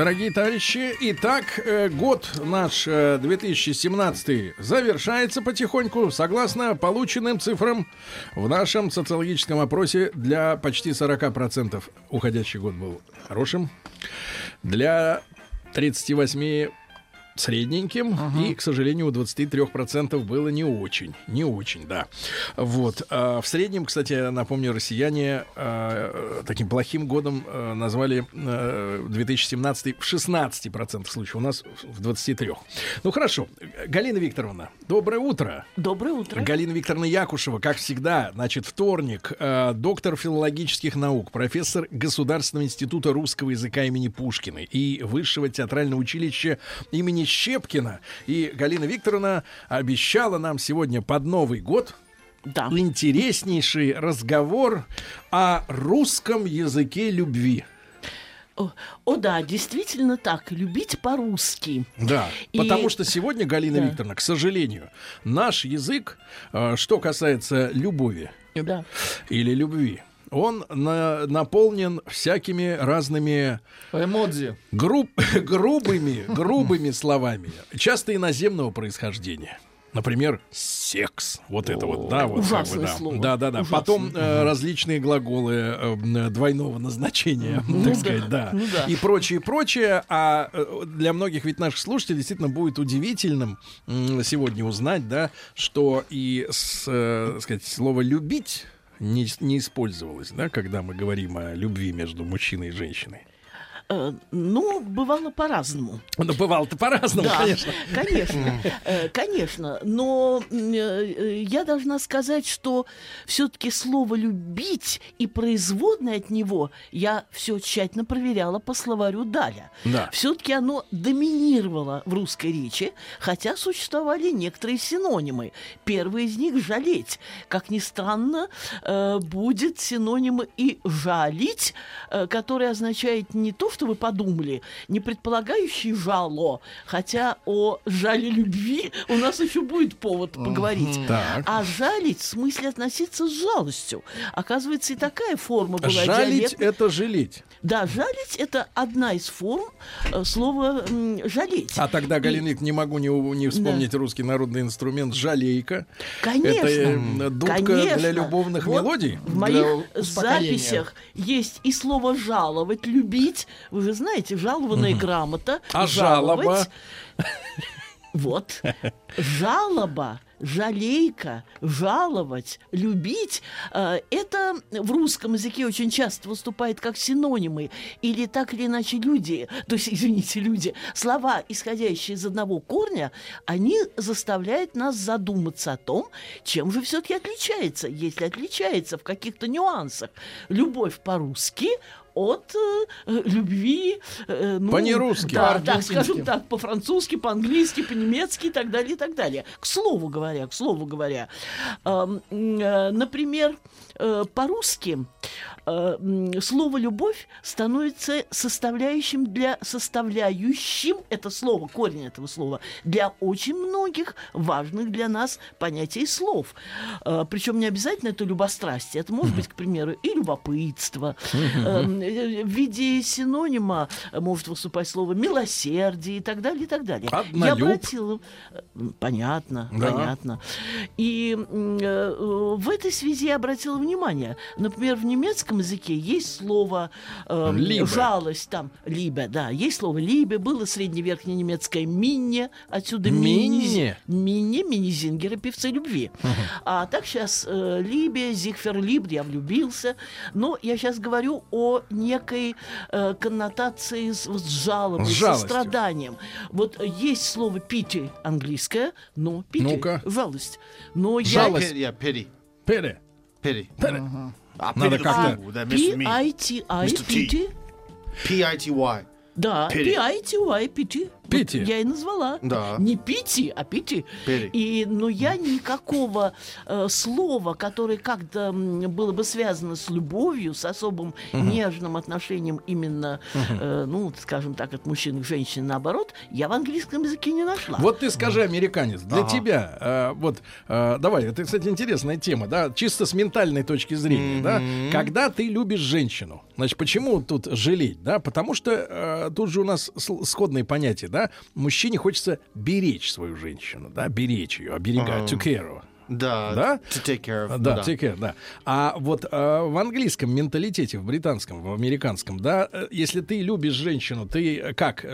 Дорогие товарищи, итак, э, год наш э, 2017 завершается потихоньку, согласно полученным цифрам в нашем социологическом опросе для почти 40% уходящий год был хорошим, для 38 средненьким, и, к сожалению, у 23% было не очень. Не очень, да. Вот. А в среднем, кстати, напомню, россияне а, таким плохим годом а, назвали а, 2017 в 16% случаев. У нас в 23%. Ну, хорошо. Галина Викторовна, доброе утро. Доброе утро. Галина Викторовна Якушева, как всегда, значит, вторник, э, доктор филологических наук, профессор Государственного института русского языка имени Пушкина и Высшего театрального училища имени Щепкина. И Галина Викторовна обещала нам сегодня под Новый год Да. интереснейший разговор о русском языке любви. О, о, да, действительно так. Любить по-русски. Да, И- потому что сегодня, Галина Да. Викторовна, к сожалению, наш язык, э, что касается любови, Да. или любви. Он на- наполнен всякими разными Эмодзи. груб- грубыми, грубыми словами, часто иноземного происхождения. Например, секс. Вот это вот, да, вот как бы, Ужасное да. слово. Да, да, да. Ужасное. Потом э, различные глаголы э, м, двойного назначения, так Ну да, сказать, да. ну да. И прочее, прочее. А э, для многих ведь наших слушателей действительно будет удивительным сегодня узнать, да, что и с, э, сказать, слово любить не, не использовалось, да, когда мы говорим о любви между мужчиной и женщиной. Э, ну, бывало по-разному. Ну, бывало-то по-разному, да, конечно. конечно, э, конечно. Но э, я должна сказать, что все-таки слово любить и производное от него я все тщательно проверяла по словарю Даля. Да. Все-таки оно доминировало в русской речи, хотя существовали некоторые синонимы. Первый из них жалеть. Как ни странно, будет синоним и жалить, который означает не то, что вы подумали, не предполагающий жало, хотя о жале любви у нас еще будет повод поговорить. Так. А жалить в смысле относиться с жалостью. Оказывается, и такая форма была Жалить это жалеть. Да, жалить это одна из форм э, слова жалеть. А тогда, И- Галина Викторовна, не могу не, не вспомнить русский народный инструмент жалейка. Конечно, Это э, дудка конечно. для любовных Вот мелодий. В моих записях есть и слово жаловать, любить. Вы же знаете, жалованная грамота. А жалоба? Вот. Жалоба, жалейка, жаловать, любить э, это в русском языке очень часто выступает как синонимы. Или так или иначе люди, то есть, извините, люди, слова, исходящие из одного корня, они заставляют нас задуматься о том, чем же все-таки отличается, если отличается в каких-то нюансах. Любовь по-русски от э, э, любви, э, ну, По-нерусски. да, По-аргентински. скажем так, по-французски, по-английски, по-немецки и так далее, и так далее. К слову говоря, к слову говоря, эм, э, например, э, по-русски э, слово «любовь» становится составляющим для составляющим, это слово, корень этого слова, для очень многих важных для нас понятий слов. Э, причем не обязательно это любострастие, это может быть, к примеру, и любопытство. Э, В виде синонима э, может выступать слово «милосердие» и так далее, и так далее. Я Однолюб. обратила... э, м, Понятно, Да. понятно. И э, э, в этой связи я обратила внимание. Например, в немецком языке есть слово э, Liebe. жалость, там, либе, да, есть слово либе, было средневерхненемецкое минне, отсюда Минне. мини, мини-зингеры, певцы любви. А так сейчас э, либе, зигфер либ, я влюбился. Но я сейчас говорю о некой э, коннотации с, вот с жалобой, С с жалостью. состраданием. Вот есть слово pity английское, но pity, Ну-ка. жалость. Но я... Жалость. Yeah, pity. Пере. Pity. Пере. I Надо как-то-. P-I-T-I. T. pity. Да, Pity. P-I-T-Y, Пити. Я и назвала. Да. Не пити, а пити. Пери. И, но я никакого э, слова, которое как-то было бы связано с любовью, с особым нежным отношением именно, э, ну, скажем так, от мужчин к женщине наоборот, я в английском языке не нашла. Вот ты скажи, американец, для Ага. тебя, э, вот, э, давай, это, кстати, интересная тема, да, чисто с ментальной точки зрения, да, когда ты любишь женщину, значит, почему тут жалеть, да, потому что э, тут же у нас сходные понятия, да, мужчине хочется беречь свою женщину, да, беречь ее, оберегать, to care. Да. Да? To take care of. Да, ну take care, да. А вот э, в английском менталитете, в британском, в американском, да, э, если ты любишь женщину, ты как,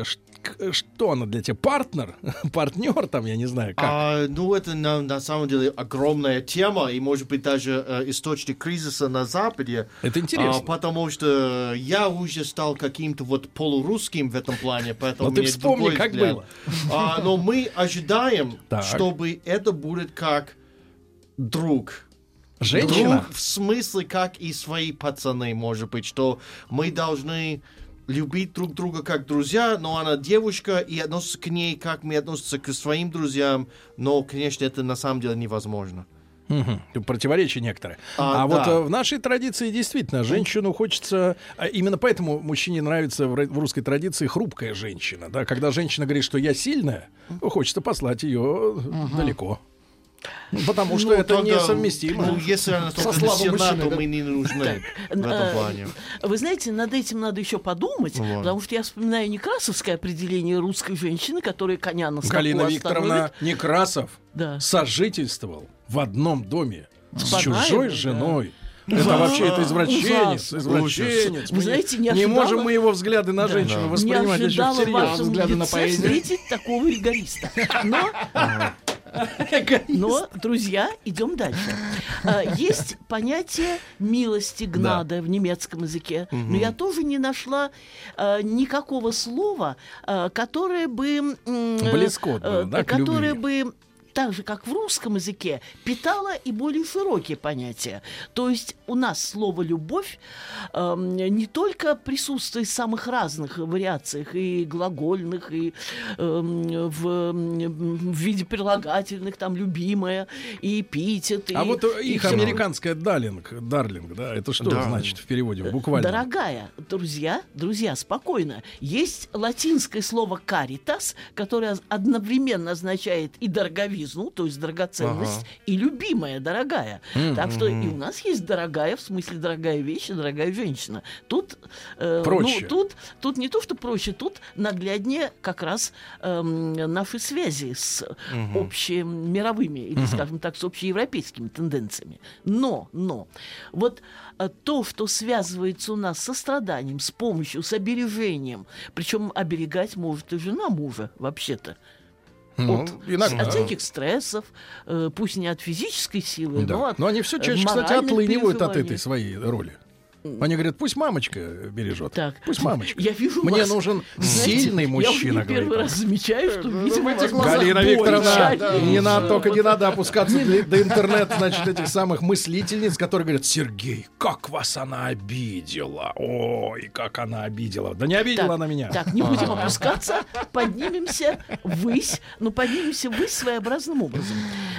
что она для тебя, партнер, партнер там, я не знаю, как. А, ну, это на, на самом деле огромная тема, и, может быть, даже э, источник кризиса на Западе. Это интересно. А, потому что я уже стал каким-то вот полурусским в этом плане, поэтому Но ты у меня вспомни, как взгляд. было. А, но мы ожидаем, Так. чтобы это будет как друг. Женщина? Друг в смысле, как и свои пацаны, может быть, что мы должны любить друг друга как друзья, но она девушка, и относиться к ней, как мы относимся к своим друзьям, но, конечно, это на самом деле невозможно. Мгм. Противоречия некоторые. А, А, вот да. э, в нашей традиции действительно женщину хочется... а Именно поэтому мужчине нравится в, в русской традиции хрупкая женщина. Да? Когда женщина говорит, что я сильная, хочется послать ее далеко. Ну, Потому что Ну, это тогда, несовместимо. Ну, если она Со только слабым сильна, мужчиной, то да? мы не нужны в этом Э, плане. Вы знаете, над этим надо еще подумать, Вот. потому что я вспоминаю некрасовское определение русской женщины, которая коня на Галина остановит. Викторовна Некрасов Да. сожительствовал в одном доме с Панаевой, чужой да. женой. Это вообще это извращенец, извращенец. Вы знаете, не не можем мы его взгляды на женщину Да. воспринимать не в всерьез. вашем взгляды на поэзию. встретить такого ригориста. Но, но, друзья, идем дальше. А, Есть понятие милости гнада в немецком языке, но я тоже не нашла а, никакого слова, а, которое бы... м, Близко э, да, которое бы так же, как в русском языке, питало и более широкие понятия. То есть у нас слово «любовь» эм, не только присутствует в самых разных вариациях, и глагольных, и эм, в, в виде прилагательных, там, «любимая», и «эпитет», А и- вот э, и их всё. американская дарлинг, дарлинг, да, это что Да. значит в переводе буквально? Дорогая, друзья, друзья, спокойно. Есть латинское слово «каритас», которое одновременно означает и дороговизну, то есть драгоценность, Ага. и любимая, дорогая. Так что и у нас есть дорогая, в смысле дорогая вещь и дорогая женщина. Тут, э, Проще. ну, тут, тут не то, что проще, тут нагляднее как раз эм, наши связи с общемировыми, или, скажем так, с общеевропейскими тенденциями. Но, но, вот э, то, что связывается у нас со страданием, с помощью, с обережением, причем оберегать может и жена мужа, вообще-то. Ну, от, иногда. от всяких стрессов, э, пусть не от физической силы, Да. но от Но они все э, чаще, кстати, отлынивают от этой своей роли. Они говорят, пусть мамочка бережет. Так. Пусть мамочка. Я вижу Мне вас. нужен Знаете, сильный Я мужчина, не первый говорит раз замечаю, что, Ну, видимо, глазах Галина Викторовна, тщательность. не надо, только не надо опускаться до, интернета, значит, этих самых мыслительниц, которые говорят, Сергей, как вас она обидела. Ой, как она обидела. Да не обидела Так, она меня. Так, не будем опускаться, поднимемся ввысь, но поднимемся ввысь своеобразным образом.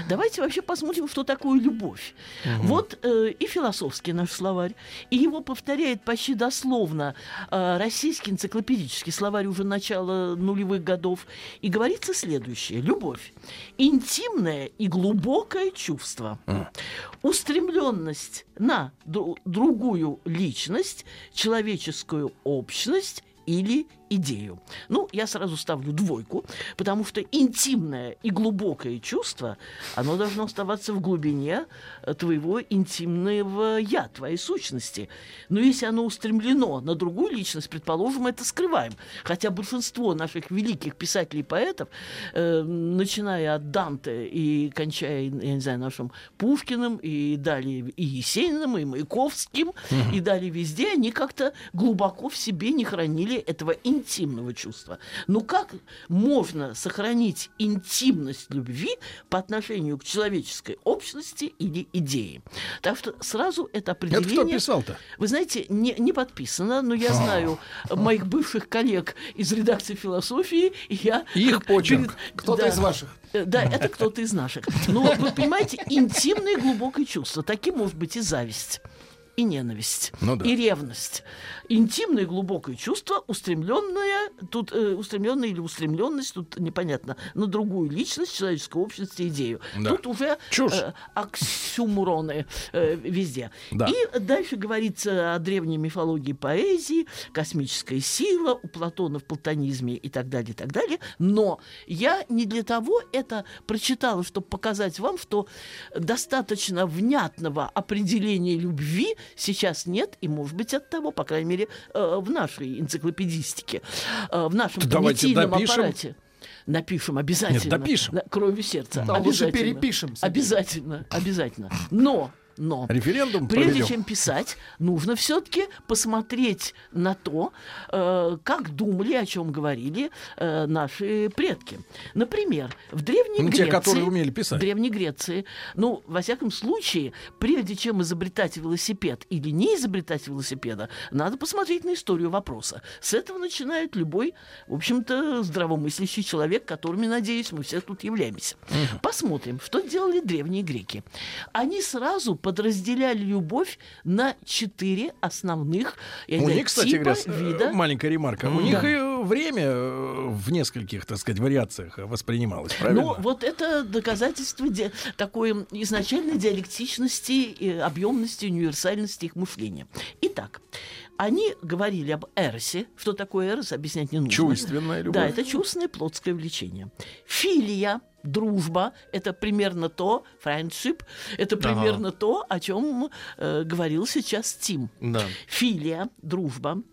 Давайте вообще посмотрим, что такое любовь. Вот э, и философский наш словарь, и его повторяет почти дословно э, российский энциклопедический словарь уже начала нулевых годов, и говорится следующее. Любовь – интимное и глубокое чувство, устремленность на дру- другую личность, человеческую общность или идею. Ну, я сразу ставлю двойку, потому что интимное и глубокое чувство, оно должно оставаться в глубине э, твоего интимного я, твоей сущности. Но если оно устремлено на другую личность, предположим, мы это скрываем. Хотя большинство наших великих писателей и поэтов, э, начиная от Данте и кончая, я не знаю, нашим Пушкиным, и далее и Есениным, и Маяковским, и далее везде, они как-то глубоко в себе не хранили этого интимного чувства. Ну как можно сохранить интимность любви по отношению к человеческой общности или идее? Так что сразу это Это определение... кто писал-то? Вы знаете, не, не подписано, но я знаю моих бывших коллег из редакции философии, и я... Их почерк. Кто-то Да. из ваших. Э, Да, это кто-то из наших. Но вы понимаете, интимное глубокое чувство. Таким может быть и зависть и ненависть, Ну да. и ревность. Интимное глубокое чувство, устремленное, тут э, устремленное или устремленность, тут непонятно, на другую личность, человеческое общество, идею. Да. Тут уже Чушь. э, оксюмуроны э, везде. Да. И дальше говорится о древней мифологии поэзии, космическая сила, у Платона в платонизме и так далее, и так далее. Но я не для того это прочитала, чтобы показать вам, что достаточно внятного определения любви сейчас нет, и, может быть, от того, по крайней мере, э, в нашей энциклопедистике, э, в нашем давайте понятийном аппарате. Напишем обязательно. Нет, допишем. На- Кровью сердца. Да, лучше Обязательно. перепишем, Сергей. Обязательно, обязательно. Но, но... Референдум Прежде проведем. чем писать, нужно все-таки посмотреть на то, э, как думали, о чем говорили э, наши предки. Например, в Древней Ну, Греции... те, которые умели писать. В Древней Греции, ну, во всяком случае, прежде чем изобретать велосипед или не изобретать велосипеда, надо посмотреть на историю вопроса. С этого начинает любой, в общем-то, здравомыслящий человек, которыми, надеюсь, мы все тут являемся. Посмотрим, что делали древние греки. Они сразу подразделяли любовь на четыре основных я не У знаю, них, кстати типа, говоря, с- вида. маленькая ремарка. У М, них да. и время э, в нескольких, так сказать, вариациях воспринималось, правильно? Ну, вот это доказательство де- такой изначальной диалектичности, и объемности, универсальности их мышления. Итак, они говорили об эросе. Что такое эрос, объяснять не нужно. Чувственная любовь. Да, это чувственное плотское влечение. Филия, дружба, это примерно то, friendship, это примерно то, о чем э, говорил сейчас Тим. Да. Филия, дружба.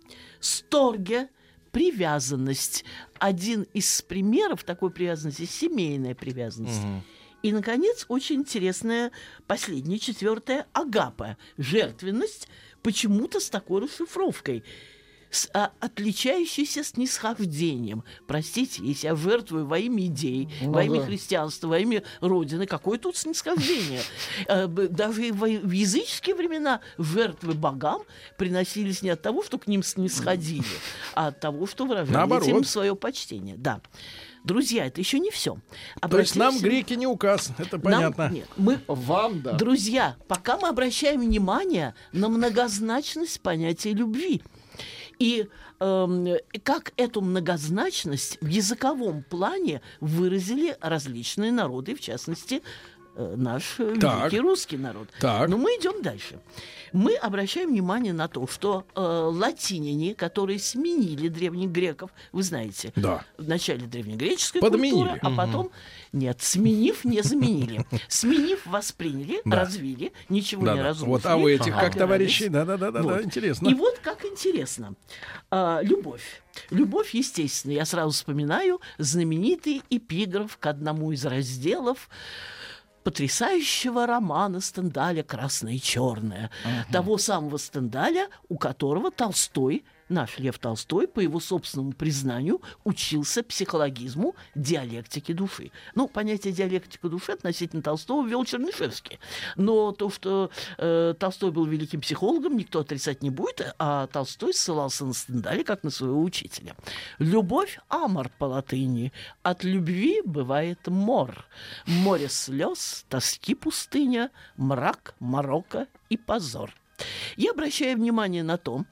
Сторге, привязанность. Один из примеров такой привязанности – семейная привязанность. И, наконец, очень интересная последняя, четвертая – агапа. Жертвенность почему-то с такой расшифровкой с, а, отличающийся снисхождением. Простите, если я жертвую во имя идей, Ну во имя да. христианства, во имя Родины, какое тут снисхождение? Э, Даже в языческие времена жертвы богам приносились не от того, что к ним снисходили, а от того, что выражали Наоборот. этим свое почтение. Да. Друзья, это еще не все. То есть нам греки не указ, это понятно. Нет, мы Вам, да. Друзья, пока мы обращаем внимание на многозначность понятия любви. И эм, как эту многозначность в языковом плане выразили различные народы, в частности, э, наш э, Так. великий русский народ. Так. Но мы идем дальше. Мы обращаем внимание на то, что э, латиняне, которые сменили древних греков, вы знаете, Да. в начале древнегреческой Подменили. культуры, а потом нет, сменив, не заменили. Сменив, восприняли, Да. развили, ничего Да, не да. разрушили. Вот, а у этих как товарищи? Да-да-да, Вот. интересно. И вот как интересно. А, любовь. Любовь, естественно, я сразу вспоминаю знаменитый эпиграф к одному из разделов потрясающего романа Стендаля «Красное и черное». Того самого Стендаля, у которого Толстой, наш Лев Толстой, по его собственному признанию, учился психологизму диалектики души. Ну, понятие диалектика души относительно Толстого ввел Чернышевский. Но то, что э, Толстой был великим психологом, никто отрицать не будет, а Толстой ссылался на Стендаля как на своего учителя. Любовь – амор по латыни. От любви бывает мор. Море слез, тоски пустыня, мрак, морока и позор. Я обращаю внимание на то,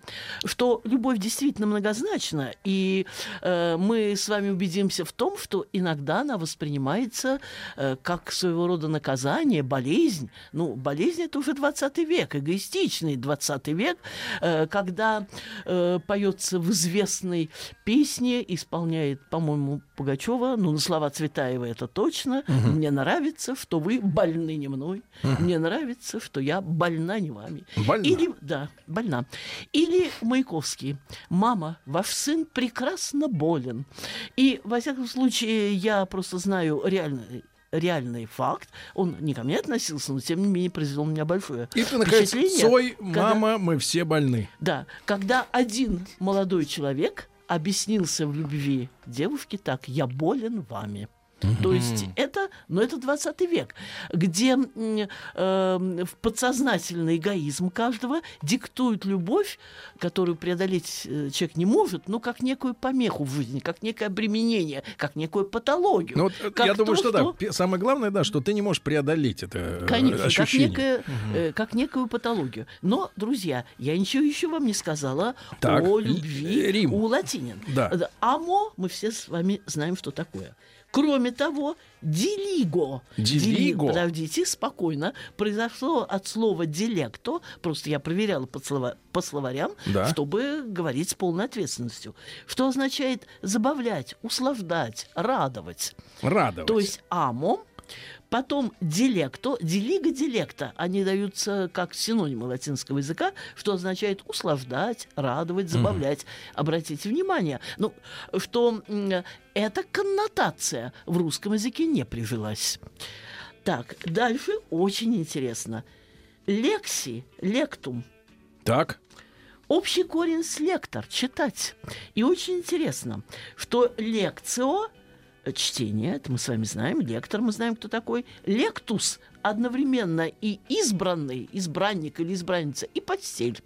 что любовь действительно многозначна, и э, мы с вами убедимся в том, что иногда она воспринимается э, как своего рода наказание, болезнь. Ну, болезнь это уже 20 век, эгоистичный 20 век, э, когда э, поется в известной песне, исполняет, по-моему, Пугачева, ну, на слова Цветаева это точно. Мне нравится, что вы больны не мной. Мне нравится, что я больна не вами. Больна. Или, да, больна. Или Маяковский. Мама, ваш сын прекрасно болен. И, во всяком случае, я просто знаю реальный реальный факт. Он не ко мне относился, но тем не менее произвел на меня большое И ты, наконец, впечатление. Цой, когда- мама, мы все больны. Да, когда один молодой человек объяснился в любви девушке так, я болен вами. То есть это, ну, это 20 век, где э, в подсознательный эгоизм каждого диктует любовь, которую преодолеть э, человек не может, но как некую помеху в жизни, как некое обременение, как некую патологию. Ну, вот, э, как я думаю, то, что, да. Самое главное, да, что ты не можешь преодолеть это э, Конечно, как, ощущение. некое, э, как некую патологию. Но, друзья, я ничего еще вам не сказала Так, о любви Рим. у латинин. Да. Э, Амо мы все с вами знаем, что такое. Кроме того, делиго. Делиго? Подождите, спокойно. Произошло от слова дилекто. Просто я проверяла по, слова- по словарям, Да. чтобы говорить с полной ответственностью. Что означает забавлять, услаждать, радовать. Радовать. То есть амо, потом дилекто, делиго дилекта, они даются как синонимы латинского языка, что означает услаждать, радовать, забавлять. Обратите внимание, ну, что эта коннотация в русском языке не прижилась. Так, дальше очень интересно. Лекси, лектум, Так. Общий корень с лектор, читать. И очень интересно, что лекцио, чтение, это мы с вами знаем, лектор, мы знаем, кто такой, лектус одновременно и избранный, избранник или избранница, и постель.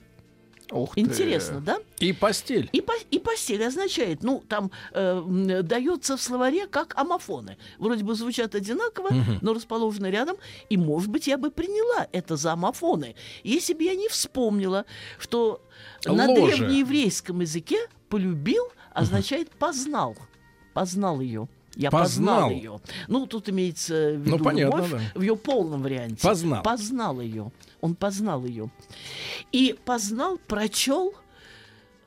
Ух ты. Интересно, да? И постель. И, по- и постель означает, ну, там э, дается в словаре как амофоны. Вроде бы звучат одинаково, но расположены рядом. И, может быть, я бы приняла это за амофоны, если бы я не вспомнила, что на Ложе. древнееврейском языке полюбил означает познал. Познал ее. Я познал, Познал. ее. Ну, тут имеется в виду Ну, понятно, любовь да. в ее полном варианте. Познал. Познал ее. Он познал ее. И познал, прочел.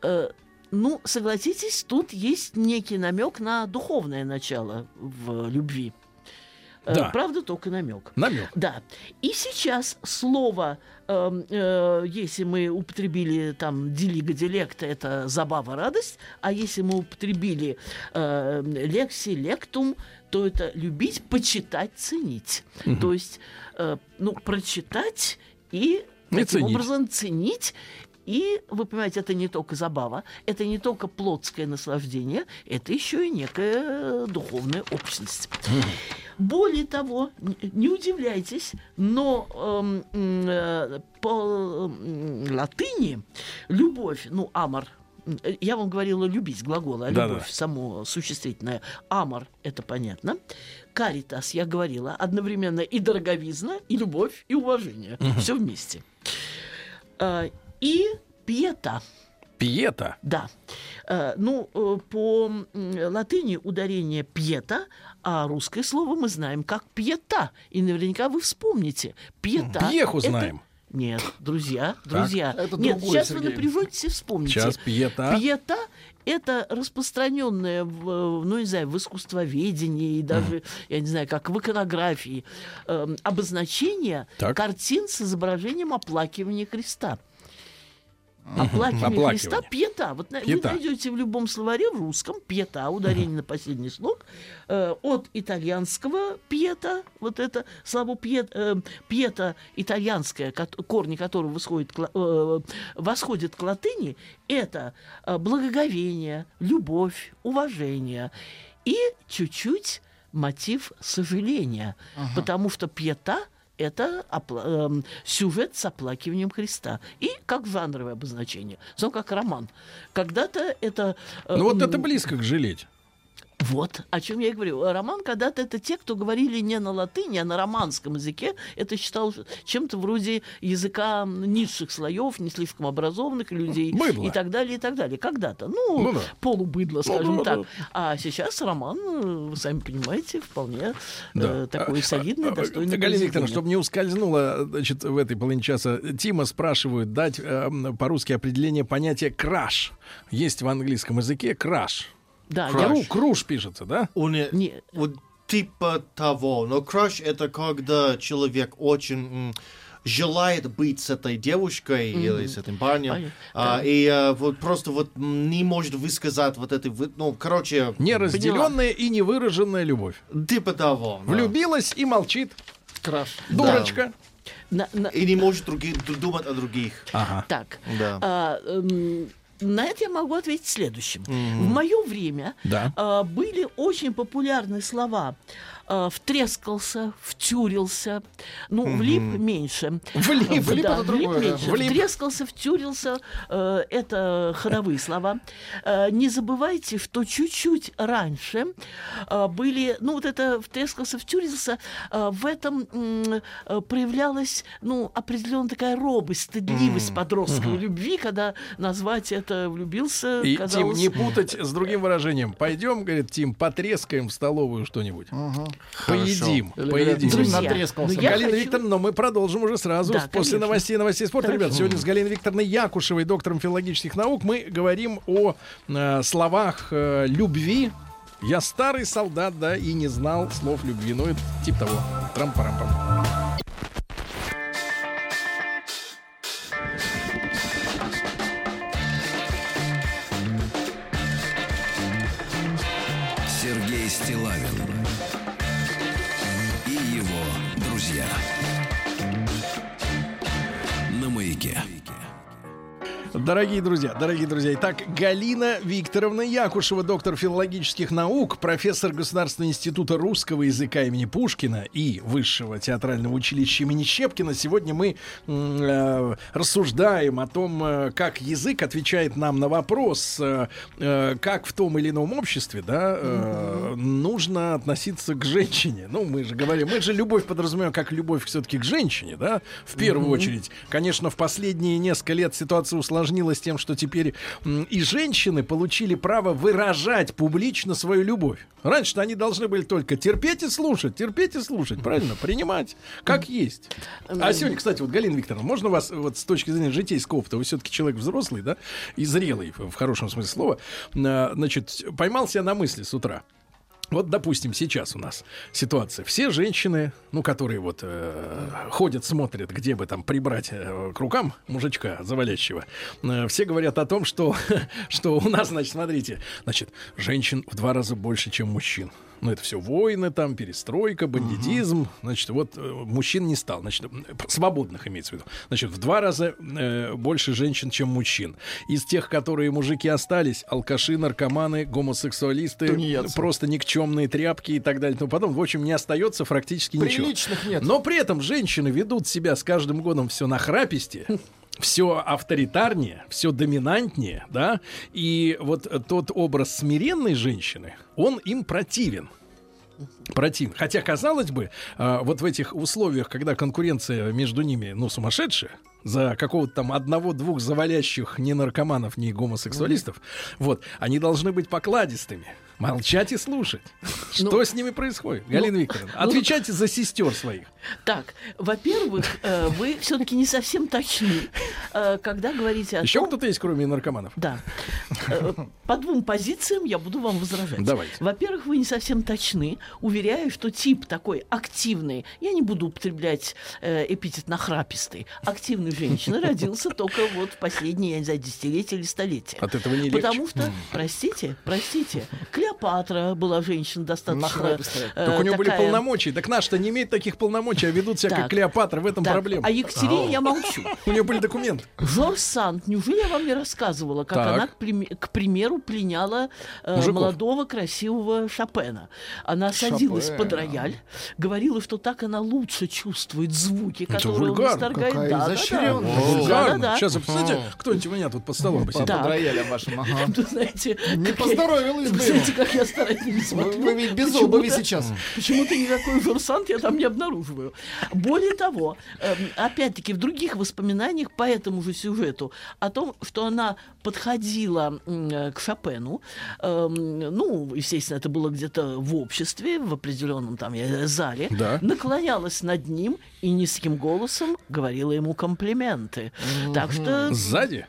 э, ну, согласитесь, тут есть некий намек на духовное начало в любви. Э, Да. Правда, только намек. Намек. Да. И сейчас слово, эм, э, если мы употребили там делиго дилекта, это забава, радость, а если мы употребили э, лекси, лектум, то это любить, почитать, ценить. То есть, э, ну, прочитать и И таким ценить. образом ценить. И, вы понимаете, это не только забава, это не только плотское наслаждение, это еще и некая духовная общность. Более того, не удивляйтесь, но эм, э, по латыни любовь, ну, амор, я вам говорила любить, глагол, а Да-да. любовь само существительное. Амор, это понятно. Каритас, я говорила, одновременно и дороговизна, и любовь, и уважение. Все вместе. Э, И пьета. Пьета. Да. Э, ну, э, по латыни ударение пьета, а русское слово мы знаем как пьета. И наверняка вы вспомните. Пьета. Пьеху это- знаем. Нет, друзья, друзья. Это Нет, другое, сейчас вы Сергей. напряжетесь и вспомните. Сейчас пьета. Пьета – это распространенное, в, ну, не знаю, в искусствоведении и даже, я не знаю, как в иконографии, эм, обозначение Так. картин с изображением оплакивания Христа. Оплакивание Оплакивание. Христа – пьета. Вот Пьета. вы найдете в любом словаре в русском пьета, ударение на последний слог, э, от итальянского пьета, вот это слово пьет, э, пьета итальянское, корни которого восходят к, э, восходят к латыни, это э, благоговение, любовь, уважение и чуть-чуть мотив сожаления, потому что пьета – это опла- эм, сюжет с оплакиванием Христа. И как жанровое обозначение. Но как роман. Когда-то это... э, Ну вот м, это близко к жалеть. Вот, о чем я и говорю. Э, Роман когда-то это те, кто говорили не на латыни, а на романском языке. Это считал чем-то вроде языка низших слоев, не слишком образованных людей. Быдло. И так далее, и так далее. Когда-то. Ну, Ну да. полубыдло, скажем да, так. да. А сейчас роман, э, вы сами понимаете, вполне Да. э, такой солидный, А, достойный. Галина Викторовна, чтобы не ускользнуло значит, в этой половине часа, Тима спрашивают дать э, по-русски определение понятия краш. Есть в английском языке краш. Да, я- Кру, круш пишется, да? Он, Не. Вот типа того. Но краш это когда человек очень желает быть с этой девушкой или с этим парнем. Понятно. а, Да. и а, вот просто вот не может высказать вот это, вы- ну, короче, Неразделенная и невыраженная любовь. типа того. да. Влюбилась и молчит. Краш. Дурочка. На- на- И не может други- д- думать о других. Ага. Так. Да. А, эм, на это я могу ответить следующим. В мое время Да. а, были очень популярны слова а, втрескался, втюрился, ну, влип меньше. Влип, А, влип да, это другое, влип да. меньше. Влип. Втрескался, втюрился, э, это ходовые слова. Э, не забывайте, что чуть-чуть раньше э, были, ну, вот это втрескался, втюрился, э, в этом э, проявлялась, ну, определенная такая робость, стыдливость подростковой любви, когда назвать это влюбился, И, казалось... Тим, не путать с другим выражением. Пойдем, говорит Тим, потрескаем в столовую что-нибудь. Поедим, Или поедим. говорят, Друзья, натрескался. ну, Галина хочу- Викторовна, но мы продолжим уже сразу, Да, после конечно. новостей, новостей спорта. Хорошо. Ребят, сегодня с Галиной Викторовной Якушевой, доктором филологических наук, мы говорим о э, словах э, любви. Я старый солдат, да, и не знал слов любви. Ну, это типа того. Трам-парам-пам. Дорогие друзья, дорогие друзья, итак, Галина Викторовна Якушева, доктор филологических наук, профессор Государственного института русского языка имени Пушкина и Высшего театрального училища имени Щепкина. Сегодня мы э, рассуждаем о том, э, как язык отвечает нам на вопрос, э, э, как в том или ином обществе, да, э, нужно относиться к женщине. Ну, мы же говорим, мы же любовь подразумеваем как любовь все-таки к женщине, да, в первую очередь. Конечно, в последние несколько лет ситуация усложнилась тем, что теперь и женщины получили право выражать публично свою любовь. Раньше-то они должны были только терпеть и слушать, терпеть и слушать, правильно, принимать, как есть. А сегодня, кстати, вот, Галина Викторовна, можно вас вот с точки зрения житейского опыта, вы все-таки человек взрослый, да, и зрелый, в хорошем смысле слова, а, значит, поймал себя на мысли с утра. Вот, допустим, сейчас у нас ситуация. Все женщины, ну, которые вот э, ходят, смотрят, где бы там прибрать э, к рукам мужичка завалящего, э, все говорят о том, что, что у нас, значит, смотрите, значит, женщин в два раза больше, чем мужчин. Ну, это все войны, там, перестройка, бандитизм. Значит, вот э, мужчин не стал. Значит, свободных имеется в виду. Значит, в два раза э, больше женщин, чем мужчин. Из тех, которые мужики остались, алкаши, наркоманы, гомосексуалисты, Тунеядцы. просто никчемные тряпки и так далее. тому подобное. В общем, не остается практически ничего. Приличных нет. Но при этом женщины ведут себя с каждым годом все нахраписте. Все авторитарнее, все доминантнее, да, и вот тот образ смиренной женщины, он им противен противен. Хотя, казалось бы, а, вот в этих условиях, когда конкуренция между ними, ну, сумасшедшая, за какого-то там одного-двух завалящих ни наркоманов, ни гомосексуалистов, вот, они должны быть покладистыми, молчать и слушать. Что с ними происходит? Галина Викторовна, ну, отвечайте за сестер своих. Так, во-первых, э, вы все-таки не совсем точны, э, когда говорите о Еще том... кто-то есть, кроме наркоманов? Да. Э, По двум позициям я буду вам возражать. Давайте. Во-первых, вы не совсем точны. Уверяю, что тип такой активный, я не буду употреблять э, эпитет нахрапистый, активной женщины родился только вот в последние, я не знаю, десятилетия или столетия. От этого не легче. Потому что, простите, простите, Клеопатра была женщина достаточно... Нахрапистая. э, Так у него были полномочия. Так наш-то не имеет таких полномочий, а ведут себя как. Клеопатра. В этом Так, проблема. О Екатерине я молчу. У нее были документы. Жорж Санд, неужели я вам не рассказывала, как Так. она, к, прим- к примеру, пленяла э, молодого красивого Шопена? Она садилась Шопен. под рояль, говорила, что так она лучше чувствует звуки, которые он. Какая Да, да, да. Сейчас, представьте, кто-нибудь у меня тут под столом Под посидит. Да. роялем вашим, ага. Знаете, Не поздоровилась вы бы знаете, как я старательно смотрю. вы ведь без обуви сейчас. Почему-то никакой журсант я там не обнаруживаю. Более того, эм, опять-таки в других воспоминаниях по этому же сюжету о том, что она подходила э, к Шопену, эм, ну, естественно, это было где-то в обществе, в определенном там зале, Да. наклонялась над ним и низким голосом говорила ему комплименты. Так что Сзади?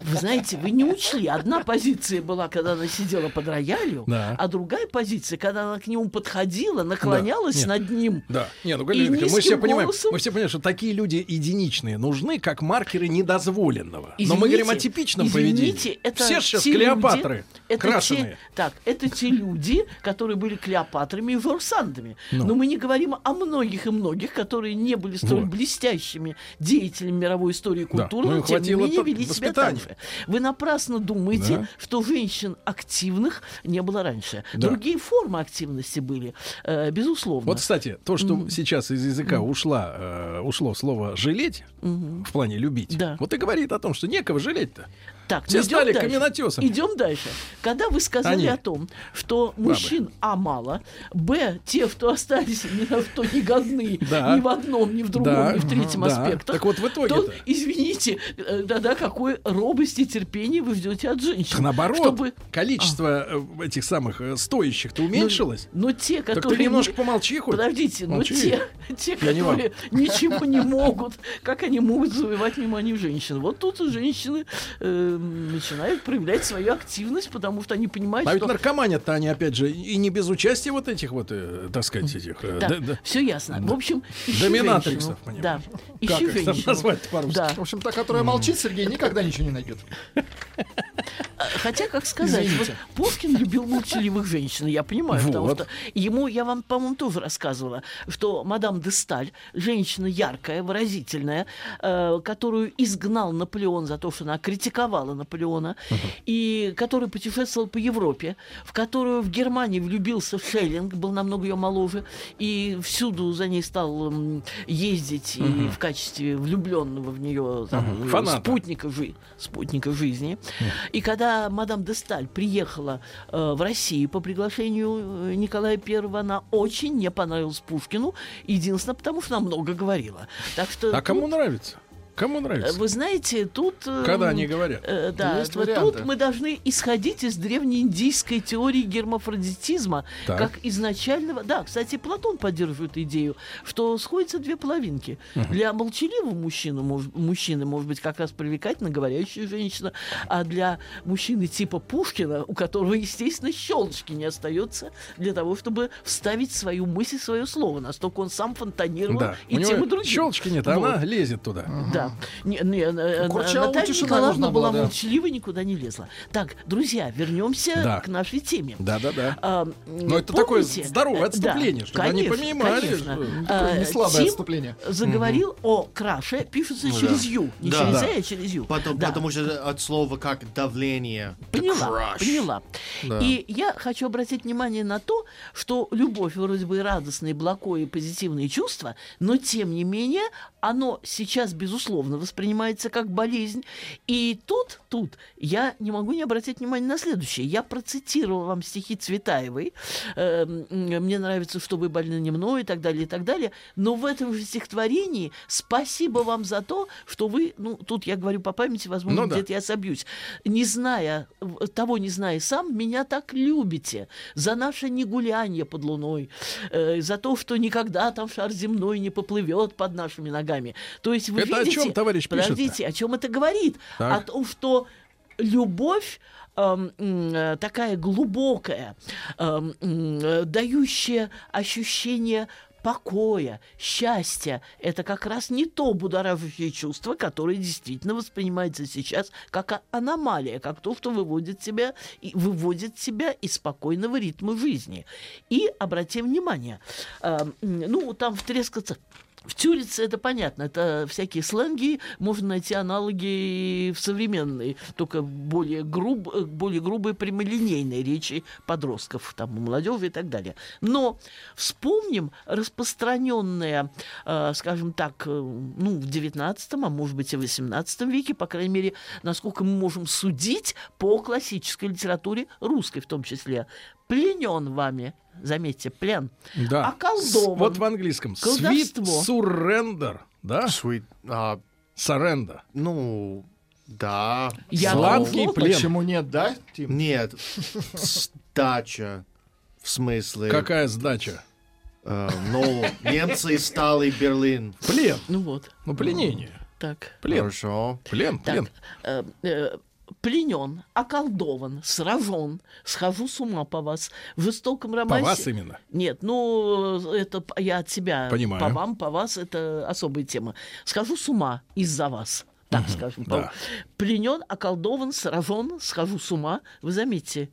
Вы знаете, вы не учли. Одна позиция была, когда она сидела под роялью, Да. а другая позиция, когда она к нему подходила, наклонялась Нет. над ним. Да. Не, ну, Галина мы все понимаем, голосом- мы все понимаем, что такие люди единичные нужны, как маркеры недозволенного. Но мы Извините, говорим о типичном извините, поведении. Это все сейчас те Клеопатры, люди- крашеные. Те, так, это те люди, которые были Клеопатрами и Жорсандами. Ну. Но мы не говорим о многих и многих, которые не были столь Вот. блестящими деятелями мировой истории и Да, культуры, ну, но тем не менее вели себя воспитание. же. Вы напрасно думаете, Да. что женщин активных не было раньше. Да. Другие формы активности были, э, безусловно. Вот, кстати, то, что сейчас из языка ушла, э, ушло слово жалеть в плане любить, Да. вот и говорит о том, что некого жалеть-то. Так, Все ну, стали дальше. каменотесами. Идем дальше. Когда вы сказали Они. о том, что мужчин А мало, Б, те, кто остались ни что не годны, Да. ни в одном, ни в другом, Да. ни в третьем Да. аспектах, Так вот в итоге-то? то, извините, э, да-да, какой робости и терпения вы ждете от женщин. Так наоборот, Чтобы... количество э, этих самых э, стоящих-то уменьшилось. Но те, так которые... ты немножко помолчи хоть. Подождите, но Молчи. те, те не которые ничего не могут, как они могут завоевать внимание женщин? Вот тут и женщины э, начинают проявлять свою активность, потому что они понимают, А ведь что... наркоманят-то они, опять же, и не без участия вот этих вот, э, так сказать, этих... э, Да, да- да. все ясно. В общем, ищи Доминатриксов, женщину. понимаешь. Да, Как ищи их там женщину. назвать по-русски? Да. В общем, та, которая молчит, Сергей никогда ничего не найдет. Хотя, как сказать, вот. Пушкин любил молчаливых женщин, я понимаю, потому Вот. что ему, я вам, по-моему, тоже рассказывала, что мадам де Сталь, женщина яркая, выразительная, э, которую изгнал Наполеон за то, что она критиковала Наполеона, и который путешествовал по Европе, в которую в Германии влюбился Шеллинг, был намного ее моложе, и всюду за ней стал м, ездить и в качестве влюбленного в нее там, э, Фаната. спутника, жи- спутника жизни. И когда мадам де Сталь приехала э, в Россию по приглашению э, Николая Первого, она очень не понравилась Пушкину, единственное, потому что она много говорила. Так что А кому тут, нравится? Кому э, нравится? Вы знаете, тут... э, Когда они говорят? э, да, Есть вот варианты. тут мы должны исходить из древнеиндийской теории гермафродитизма, Так. как изначального... Да, кстати, Платон поддерживает идею, что сходятся две половинки. Для молчаливого мужчины, мож- мужчины, может быть, как раз привлекательно говорящая женщина, а для мужчины типа Пушкина, у которого, естественно, щелочки не остается для того, чтобы вставить свою мысль, свое слово. Настолько он сам фонтанировал Да. и У тем, и другим. щелочки нет, а Вот. она лезет туда. Да. Не, не, э, У Курчавого Наталья тишина Николаевна была была, да. молчалива, никуда не лезла. Так, друзья, вернемся Да. к нашей теме. Да-да-да. А, Но это такое здоровое Э, отступление, да, чтобы они конечно, понимали, конечно. что- А, Не слабое Тим отступление. заговорил о краше, пишется Ну через да. ю. Не Да. через Да. «э», а через ю. Потом, Да. Потому что от слова как давление. Поняла, Crush. поняла. Да. И я хочу обратить внимание на то, что любовь вроде бы и радостные, благо и позитивные чувства, но тем не менее оно сейчас, безусловно, воспринимается как болезнь. И тут, тут я не могу не обратить внимание на следующее. Я процитировала вам стихи Цветаевой. Э, м, Мне нравится, что вы больны не мной и так далее, и так далее. Но в этом же стихотворении спасибо вам за то, что вы, ну, тут я говорю по памяти, возможно, Ну да. где-то я собьюсь. Не зная, того не зная сам, меня так любите за наше негуляние под луной, э, за то, что никогда там шар земной не поплывет под нашими ногами. То есть вы Это о видите... чем, товарищ, пишет-то? Подождите, о чем это говорит? Так. О том, что любовь эм, э, такая глубокая, эм, дающая ощущение покоя, счастья, это как раз не то будоражащее чувство, которое действительно воспринимается сейчас как а- аномалия, как то, что выводит тебя, выводит тебя из спокойного ритма жизни. И обратим внимание, эм, ну, там в Тюрице это понятно, это всякие сленги, можно найти аналоги в современной, только более, груб, более грубой прямолинейной речи подростков, там, молодежи и так далее. Но вспомним распространенное, э, скажем так, э, ну, в XIX, а может быть и в XVIII веке, по крайней мере, насколько мы можем судить по классической литературе, русской в том числе, пленен вами, заметьте, плен, Да. околдован. С- Вот в английском. Sweet Колдовство. surrender. Да? Sweet, а, Surrender. ну, да. Я Сладкий готова. плен. Почему нет, да, Тим? Нет, сдача. В смысле? Какая сдача? э, ну, немцы стали Берлин. Плен. Ну вот, Ну, пленение. так. Плен. Хорошо. Плен, плен. Э, э, пленен, околдован, сражен, схожу с ума по вас. В жестоком По романсе... вас именно. Нет, ну, это я от себя. Понимаю. По вам, по вас, это особая тема. Схожу с ума из-за вас. Так скажем. да. Пленен, околдован, сражен, схожу с ума. Вы заметите,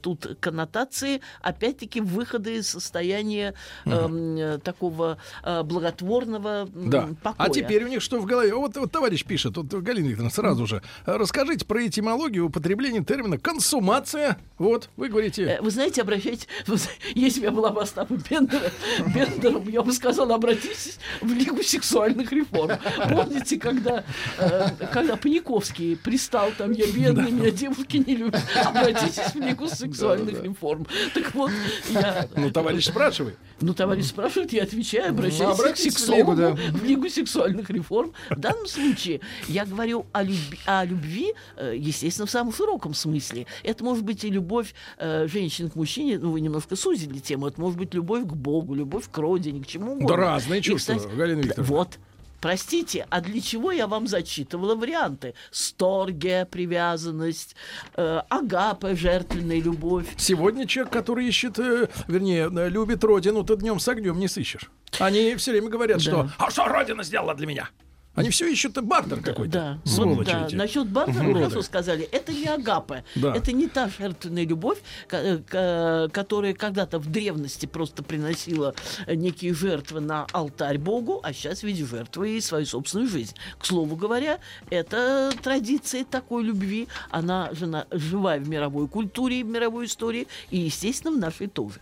тут коннотации, опять-таки, выхода из состояния э, такого э, благотворного Да. покоя. А теперь у них что в голове? Вот, вот товарищ пишет, вот Галина Викторовна, сразу же. Расскажите про этимологию употребления термина консумация. Вот, вы говорите... Э, Вы знаете, обращайтесь, если бы я была бы Остапом Бендером, я бы сказала, обратитесь в Лигу сексуальных реформ. Помните, когда, э, когда Паниковский пристал там, я бедный, меня девушки не любят, обратитесь в Лигу сексуальных реформ. Так вот, я... Ну, товарищ спрашивает. Ну, товарищ спрашивает, я отвечаю, обращайтесь к обратитесь в сексологу, в Лигу сексуальных реформ. В данном случае я говорю о любви, о любви, э, естественно, в самом широком смысле. Это может быть и любовь э, женщин к мужчине, ну, вы немножко сузили тему, это может быть любовь к Богу, любовь к родине, к чему угодно. Да разные чувства, Галина Викторовна. Вот. Простите, а для чего я вам зачитывала варианты? Сторгия, привязанность, э, агапа, жертвенная любовь. Сегодня человек, который ищет, э, вернее, э, любит родину, ты днем с огнем не сыщешь. Они все время говорят, что «А что родина сделала для меня?» Они все ищут бартер какой-то. Да, вот, да. Насчет бартера хорошо сказали. Это не агапа. Да. Это не та жертвенная любовь, э, ко- которая когда-то в древности просто приносила некие жертвы на алтарь Богу, а сейчас в виде жертвы и свою собственную жизнь. К слову говоря, это традиция такой любви. Она жена, живая в мировой культуре, в мировой истории, и, естественно, в нашей тоже.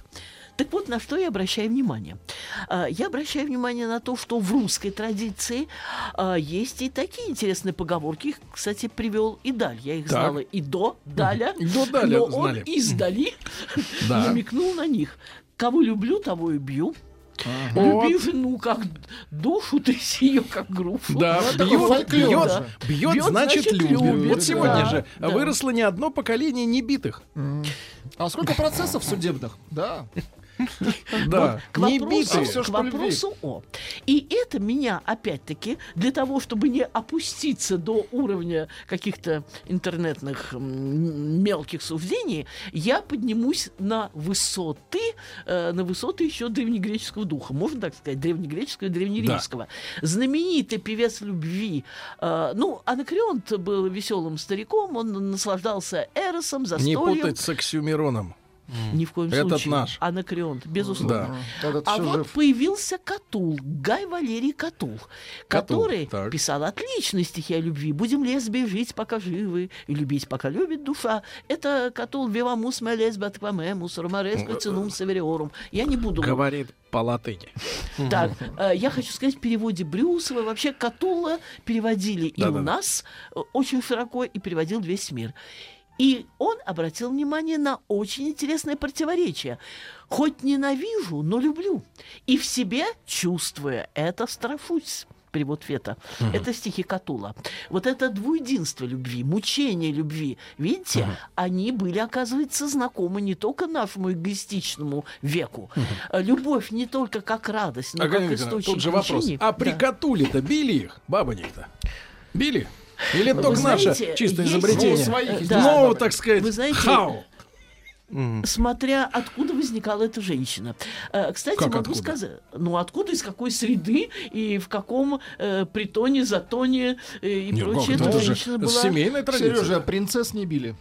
Так вот, на что я обращаю внимание? А, Я обращаю внимание на то, что в русской традиции а, есть и такие интересные поговорки. Их, кстати, привел и Даль. Я их Так. знала и до Даля. И до Даля но знали. он издали Да. намекнул на них. Кого люблю, того и бью. Вот. Люби жену как душу, тряси ее как грушу. Да, Ну, бьет, фольклор, бьет, да. бьет, Бьет, значит, значит, любит. любит, Вот сегодня да, же да. выросло не одно поколение небитых. А сколько процессов судебных? Да. Да, к не битые. ж к вопросу о. И это меня, опять-таки, для того, чтобы не опуститься до уровня каких-то интернетных мелких суждений, я поднимусь на высоты, э, на высоты еще древнегреческого духа, можно так сказать, древнегреческого и древнеримского. Знаменитый певец любви, э, ну, Анакреонт был веселым стариком, он наслаждался эросом, Не застольем. путать с Оксюмироном. Ни в коем Этот случае. наш. Анакреонт, безусловно. Да. Этот А вот жив. появился Катул, Гай Валерий Катул, который так. писал отличные стихи о любви. «Будем лесби жить, пока живы, и любить, пока любит душа». Это Катул «Вивамус ме лесбат квамемус, ромареско цинум савериорум». Я не буду... Говорит по латыни. Так, э, я хочу сказать в переводе Брюсова. Вообще Катула переводили и у нас э, очень широко, и переводил весь мир. И он обратил внимание на очень интересное противоречие. Хоть ненавижу, но люблю. И в себе, чувствуя это, страшусь. Перевод Фета. Это стихи Катула. Вот это двуединство любви, мучение любви. Видите, они были, оказывается, знакомы не только нашему эгоистичному веку. Э, Любовь не только как радость, но А, как источник тут же вопрос. мучений. А при Да. Катуле-то били их, бабонек-то? Били? Или только наше чистое изобретение? Ну, своих да. Добавили. так сказать, Вы знаете, хау. Смотря откуда возникала эта женщина. Э, Кстати, Как могу откуда? сказать, ну откуда, из какой среды и в каком э, притоне, затоне э, и Не, прочее эта женщина была. семейная традиция. Сережа, принцесс не били.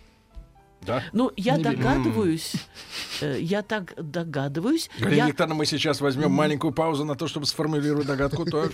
Да. Ну, я Не догадываюсь, э, я так догадываюсь. Галина я- Викторовна, мы сейчас возьмем маленькую паузу на то, чтобы сформулировать догадку. Так,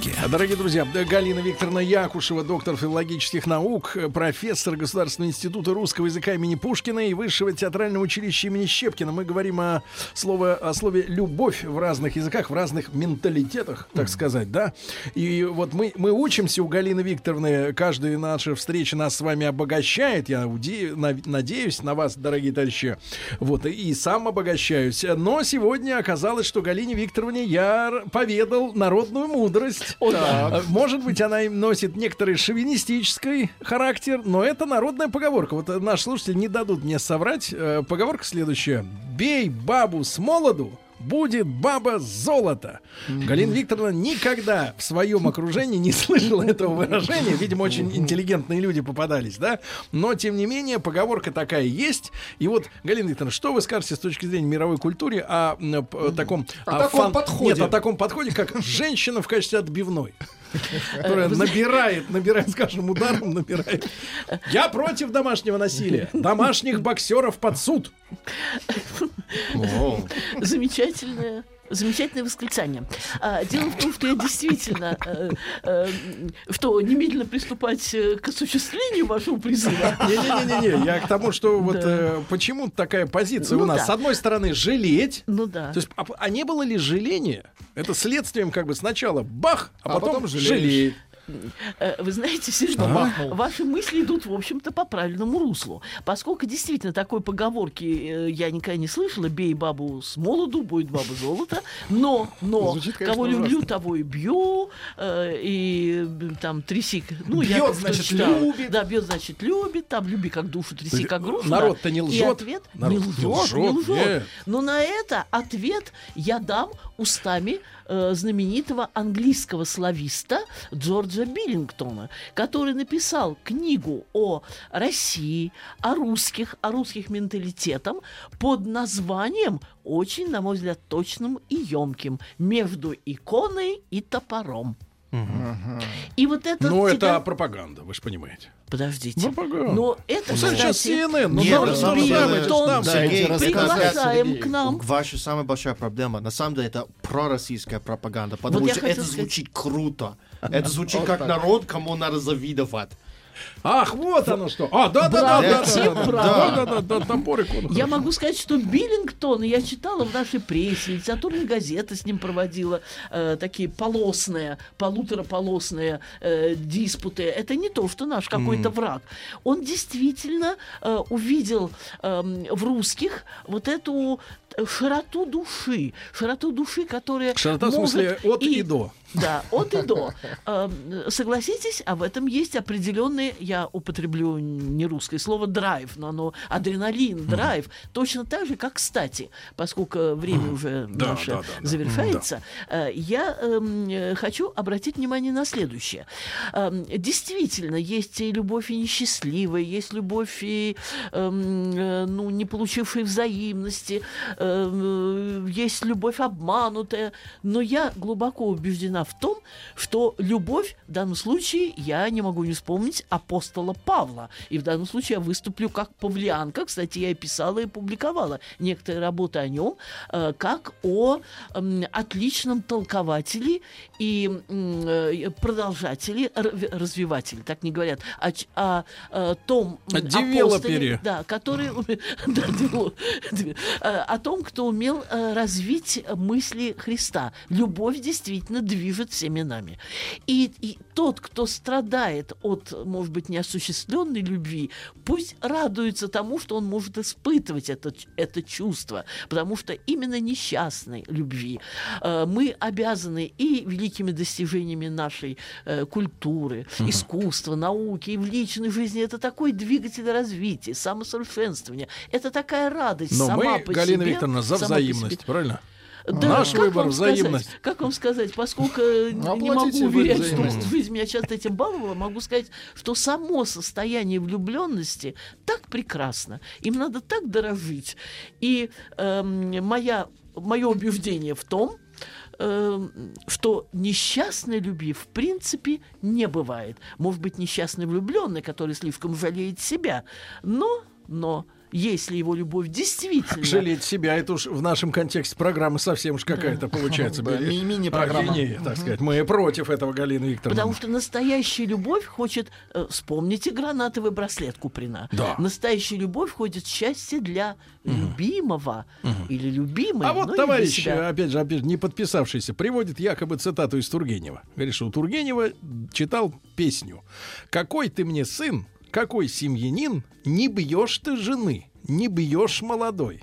Маяке. Дорогие друзья, Галина Викторовна Якушева, доктор филологических наук, профессор Государственного института русского языка имени Пушкина и Высшего театрального училища имени Щепкина. Мы говорим о, слове, о слове «любовь» в разных языках, в разных менталитетах, так сказать, да? И вот мы, мы учимся у Галины Викторовны, каждая наша встреча нас с вами обогащает. Я надеюсь на вас, дорогие товарищи. Вот, и, сам обогащаюсь. Но сегодня оказалось, что Галине Викторовне я поведал народную мудрость. Э, Может быть, она им носит некоторый шовинистический характер, но это народная поговорка. Вот э, наши слушатели не дадут мне соврать. Э, Поговорка следующая. «Бей бабу с молоду, будет баба золото. Галина Викторовна никогда в своем окружении не слышала этого выражения. Видимо, очень интеллигентные люди попадались, да? Но, тем не менее, поговорка такая есть. И вот, Галина Викторовна, что вы скажете с точки зрения мировой культуры о, м, п- таком... О таком подходе. Нет, о таком подходе, как женщина в качестве отбивной. Которая набирает, набирает, скажем, ударом набирает. Я против домашнего насилия. Домашних боксеров под суд. О, Замечательное. Восклицание. А, дело в том, что я действительно, э, э, что немедленно приступать э, к осуществлению вашего призыва. Не-не-не-не, я к тому, что вот Да. э, почему такая позиция Ну у нас. да. С одной стороны, жалеть. Ну да. То есть, а, а не было ли жаления? Это следствием как бы сначала бах, а, А потом. Э, Вы знаете, Сергей, бахнул? ваши мысли идут, в общем-то, по правильному руслу. Поскольку действительно такой поговорки э, я никогда не слышала, бей бабу с молоду, будет баба золото, но, но, Звучит, конечно, кого люблю, ужасно. того и бью, э, и э, там тряси, ну, я Бьет, как-то значит, читала. любит. Да, бьет, значит, любит, там, люби как душу, тряси как грушу. да. народ-то не И лжет. ответ Народ не не лжет, не лжет, лжет. нет. Но на это ответ я дам устами э, знаменитого английского слависта Джорджа Биллингтона, который написал книгу о России, о русских, о русских менталитетам под названием, очень, на мой взгляд, точным и емким «Между иконой и топором». И вот это... Ну, тебя- это пропаганда, вы же понимаете. Подождите. Пропаганда. Но это, Ну, сейчас кстати, CNN, ну, Нет, там на же самом там да, Сергей, приглашаем к нам. Ваша самая большая проблема, на самом деле, это пророссийская пропаганда, потому Вот что это сказать. звучит круто. Это звучит Вот как так. народ, кому надо завидовать. Ах, вот оно что. А, да, да, да, да, да, да, да, да, да, топор икону. Я могу сказать, что Биллингтон, я читала в нашей прессе, литературная газета с ним проводила э, такие полосные, полутораполосные э, диспуты. Это не то, что наш какой-то враг. Он действительно э, увидел эм, в русских вот эту широту души, широту души, которая Широта в может смысле от и до. Да, от и до. Эм, Согласитесь, а в этом есть определенный, я употреблю не русское слово, драйв, но оно адреналин, драйв, точно так же, как кстати, поскольку время уже наше завершается, э, я эм, хочу обратить внимание на следующее. Эм, Действительно, есть и любовь и несчастливая, есть любовь и э, ну, не получившая взаимности, э, есть любовь обманутая, но я глубоко убеждена в том, что любовь в данном случае я не могу не вспомнить апостола Павла. И в данном случае я выступлю как павлианка. Кстати, я и писала и публиковала некоторые работы о нем, э, как о отличном толкователе и э, продолжателе, развивателе, так не говорят, о, ч- о, э, том м, О девелопере. апостоле, да, который да, о том, кто умел развить мысли Христа. Любовь действительно движет всеми нами. И, и тот, кто страдает от, может быть, неосуществленной любви, пусть радуется тому, что он может испытывать это, это чувство, потому что именно несчастной любви э, мы обязаны и великими достижениями нашей э, культуры, искусства, науки и в личной жизни. Это такой двигатель развития, самосовершенствования. Это такая радость Но сама мы, по Галина себе, Викторовна, за взаимность, правильно? Да, Наш как выбор вам сказать? взаимность. Как вам сказать, поскольку э, не Оплатите могу вы уверять, что жизнь меня часто этим баловала, могу сказать, что само состояние влюбленности так прекрасно. Им надо так дорожить. И эм, моя, мое убеждение в том, эм, что несчастной любви в принципе не бывает. Может быть, несчастный влюбленный, который слишком жалеет себя, но, но если его любовь действительно Жалеть себя, это уж в нашем контексте программы совсем уж какая-то получается. Да, ми- мини-программа. Так сказать. Мы против этого, Галина Викторовна. Потому что настоящая любовь хочет... э, вспомните гранатовый браслет Куприна. Да. Настоящая любовь хочет счастья для любимого или любимой. А вот для товарищ, опять же, опять же, не подписавшийся, приводит якобы цитату из Тургенева. Говорит, что у Тургенева читал песню «Какой ты мне сын, какой семьянин, не бьешь ты жены, не бьешь молодой».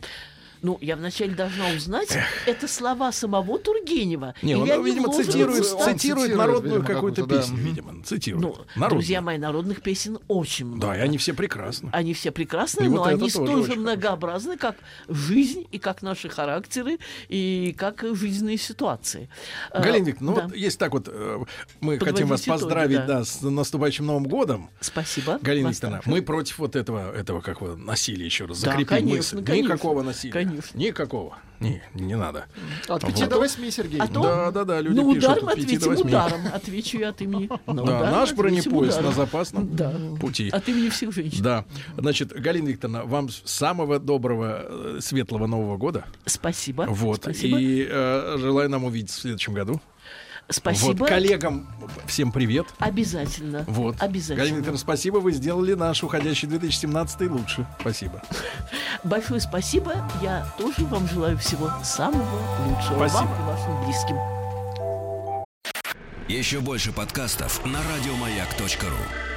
Ну, я вначале должна узнать, это слова самого Тургенева. Не, или он, они видимо, цитирует? Он цитирует цитирует, народную видимо, какую-то да. песню, видимо. Цитирует. Ну, Народную. друзья мои, народных песен очень много. Да, и они все прекрасны. Они все прекрасны, И но вот они тоже столь же многообразны, как жизнь, и как наши характеры, и как жизненные ситуации. Э, Галина Викторовна, ну да. вот если так вот, э, мы Подводить хотим вас итоги, поздравить, да. да, с наступающим Новым годом. Спасибо. Галина Викторовна, мы против вот этого, этого как вы, насилия еще раз. Да, Закрепим конечно, мысль. конечно, Никакого насилия. конечно. Никакого. Не, не надо. От 5 Вот. до 8, Сергей. А то Да, да, да, люди на пишут удар от мы пяти до ответим восьми. ударом. Отвечу я от имени. На Да, наш бронепоезд на ударом. запасном Да. пути. От имени всех женщин. Да. Значит, Галина Викторовна, вам самого доброго, э, светлого Нового года. Спасибо. Вот. Спасибо. И э, желаю нам увидеть в следующем году. Спасибо. Вот. Коллегам всем привет. Обязательно. Вот. Обязательно. Галина Викторовна, спасибо, вы сделали наш уходящий 2017 лучше. Спасибо. Большое спасибо. Я тоже вам желаю всего самого лучшего. Спасибо. Вам и вашим близким. Еще больше подкастов на радиомаяк.ру.